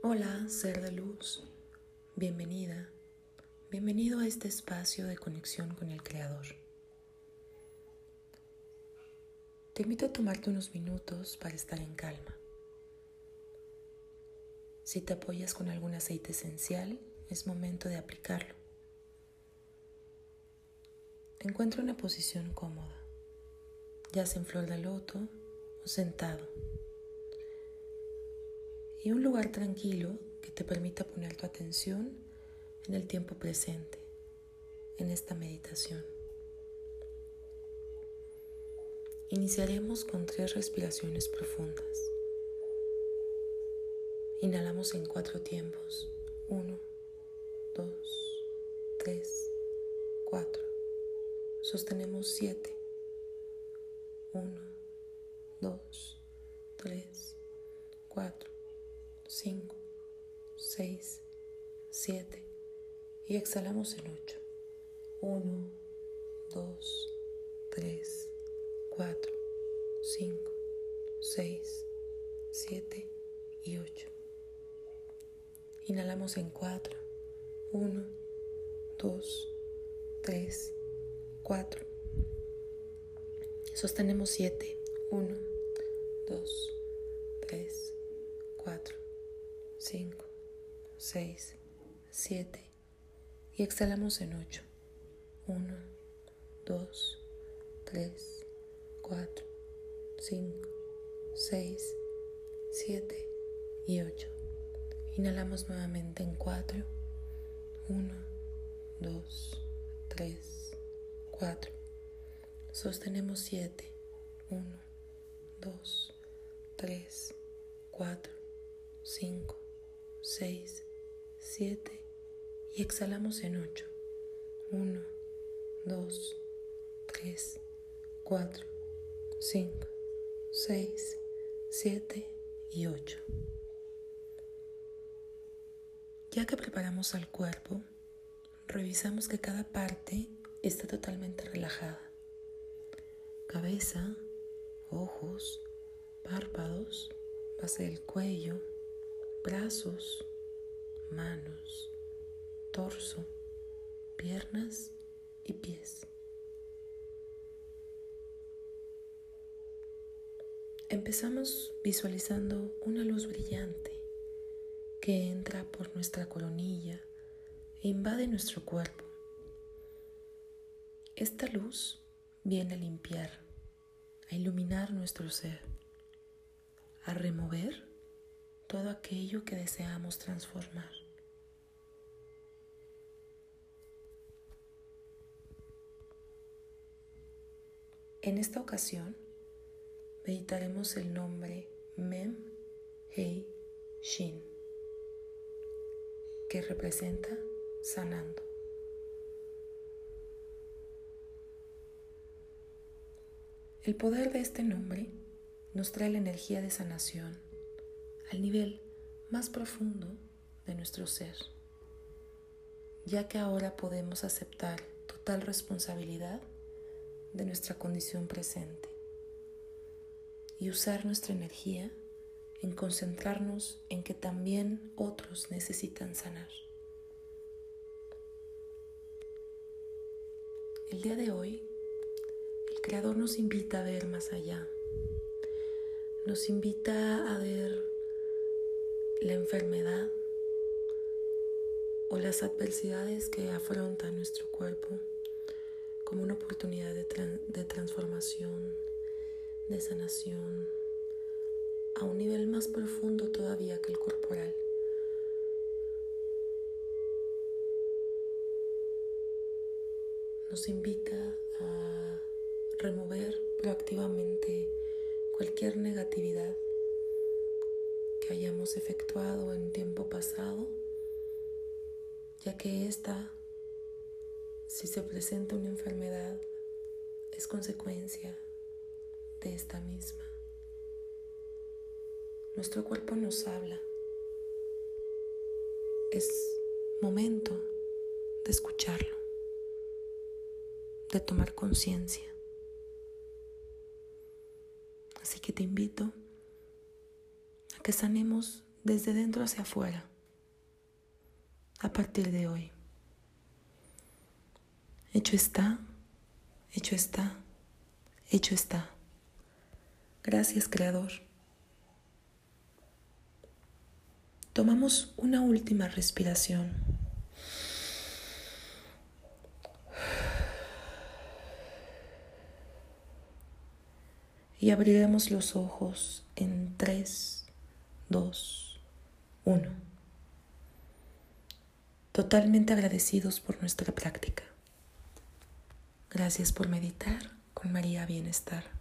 Hola, ser de luz. Bienvenida. Bienvenido a este espacio de conexión con el Creador. Te invito a tomarte unos minutos para estar en calma. Si te apoyas con algún aceite esencial, es momento de aplicarlo. Encuentra una posición cómoda, ya sea en flor de loto o sentado. Y un lugar tranquilo que te permita poner tu atención en el tiempo presente, en esta meditación. Iniciaremos con tres respiraciones profundas. Inhalamos en cuatro tiempos. Uno, dos, tres, cuatro. Sostenemos siete. Uno, dos, tres, cuatro, 5, 6, 7 y exhalamos en 8. 1, 2, 3, 4, 5, 6, 7 y 8. Inhalamos en 4, 1, 2, 3, 4. Sostenemos 7, 1, 2, 6, 7 y exhalamos en 8. 1, 2, 3, 4, 5, 6, 7 y 8. Inhalamos nuevamente en 4. 1, 2, 3, 4. Sostenemos 7. 1, 2, 3, 4, 5, 6, siete. Y exhalamos en ocho. Uno, dos, tres, cuatro, cinco, seis, siete y ocho. Ya que preparamos al cuerpo, revisamos que cada parte está totalmente relajada. Cabeza, ojos, párpados, base del cuello, brazos, manos, torso, piernas y pies. Empezamos visualizando una luz brillante que entra por nuestra coronilla e invade nuestro cuerpo. Esta luz viene a limpiar, a iluminar nuestro ser, a remover todo aquello que deseamos transformar. En esta ocasión meditaremos el nombre Mem Hei Shin que representa sanando. El poder de este nombre nos trae la energía de sanación al nivel más profundo de nuestro ser, ya que ahora podemos aceptar total responsabilidad de nuestra condición presente y usar nuestra energía en concentrarnos en que también otros necesitan sanar. El día de hoy, el Creador nos invita a ver más allá. Nos invita a ver la enfermedad o las adversidades que afronta nuestro cuerpo como una oportunidad de, transformación, de sanación, a un nivel más profundo todavía que el corporal. Nos invita a remover proactivamente cualquier negatividad que hayamos efectuado en tiempo pasado, ya que esta, si se presenta una enfermedad, es consecuencia de esta misma. Nuestro cuerpo nos habla. Es momento de escucharlo, de tomar conciencia. Así que te invito que sanemos desde dentro hacia afuera a partir de hoy. Hecho está, hecho está, hecho está. Gracias Creador. Tomamos una última respiración. Y abriremos los ojos en 3, 2, 1. Totalmente agradecidos por nuestra práctica. Gracias por meditar con María Bienestar.